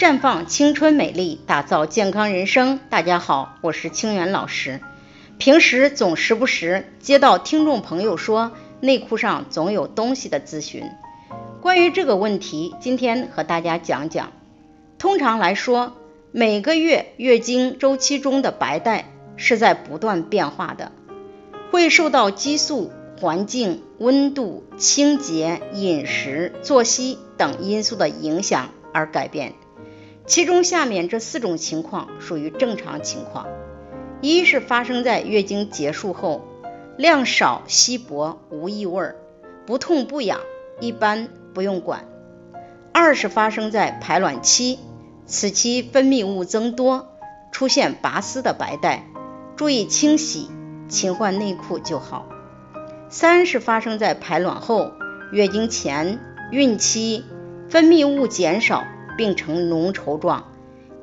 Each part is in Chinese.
绽放青春美丽，打造健康人生。大家好，我是清源老师。平时总时不时接到听众朋友说内裤上总有东西的咨询，关于这个问题，今天和大家讲讲。通常来说，每个月月经周期中的白带是在不断变化的，会受到激素、环境、温度、清洁、饮食、作息等因素的影响而改变。其中下面这四种情况属于正常情况：一是发生在月经结束后，量少稀薄无异味，不痛不痒，一般不用管；二是发生在排卵期，此期分泌物增多，出现拔丝的白带，注意清洗，勤换内裤就好；三是发生在排卵后，月经前、孕期，分泌物减少。并呈浓稠状，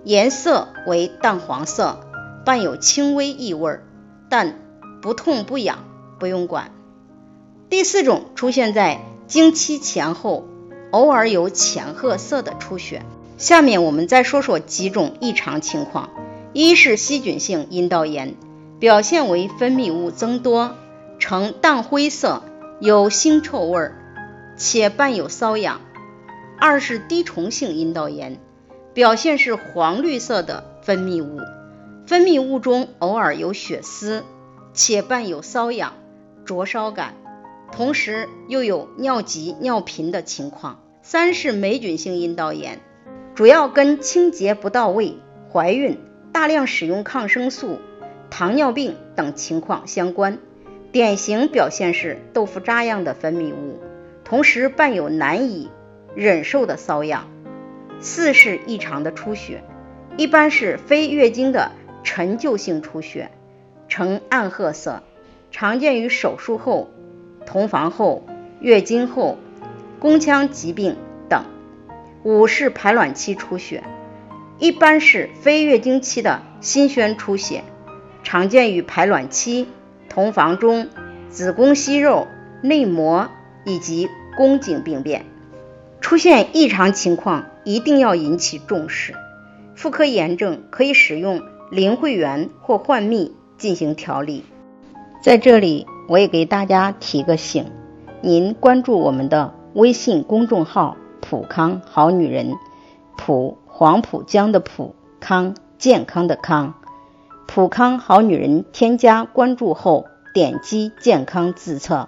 颜色为淡黄色，伴有轻微异味，但不痛不痒，不用管。第四种出现在经期前后，偶尔有浅褐色的出血。下面我们再说说几种异常情况：一是细菌性阴道炎，表现为分泌物增多，呈淡灰色，有腥臭味，且伴有瘙痒。二是滴虫性阴道炎，表现是黄绿色的分泌物，分泌物中偶尔有血丝，且伴有瘙痒、灼烧感，同时又有尿急、尿频的情况。三是霉菌性阴道炎，主要跟清洁不到位、怀孕、大量使用抗生素、糖尿病等情况相关，典型表现是豆腐渣样的分泌物，同时伴有难以。忍受的瘙痒。四是异常的出血，一般是非月经的陈旧性出血，呈暗褐色，常见于手术后、同房后、月经后、宫腔疾病等。五是排卵期出血，一般是非月经期的新宣出血，常见于排卵期、同房中、子宫息肉、内膜以及宫颈病变。出现异常情况，一定要引起重视。妇科炎症可以使用灵慧元或焕蜜进行调理。在这里，我也给大家提个醒：您关注我们的微信公众号“普康好女人”，普黄浦江的普康健康的康，普康好女人。添加关注后，点击健康自测。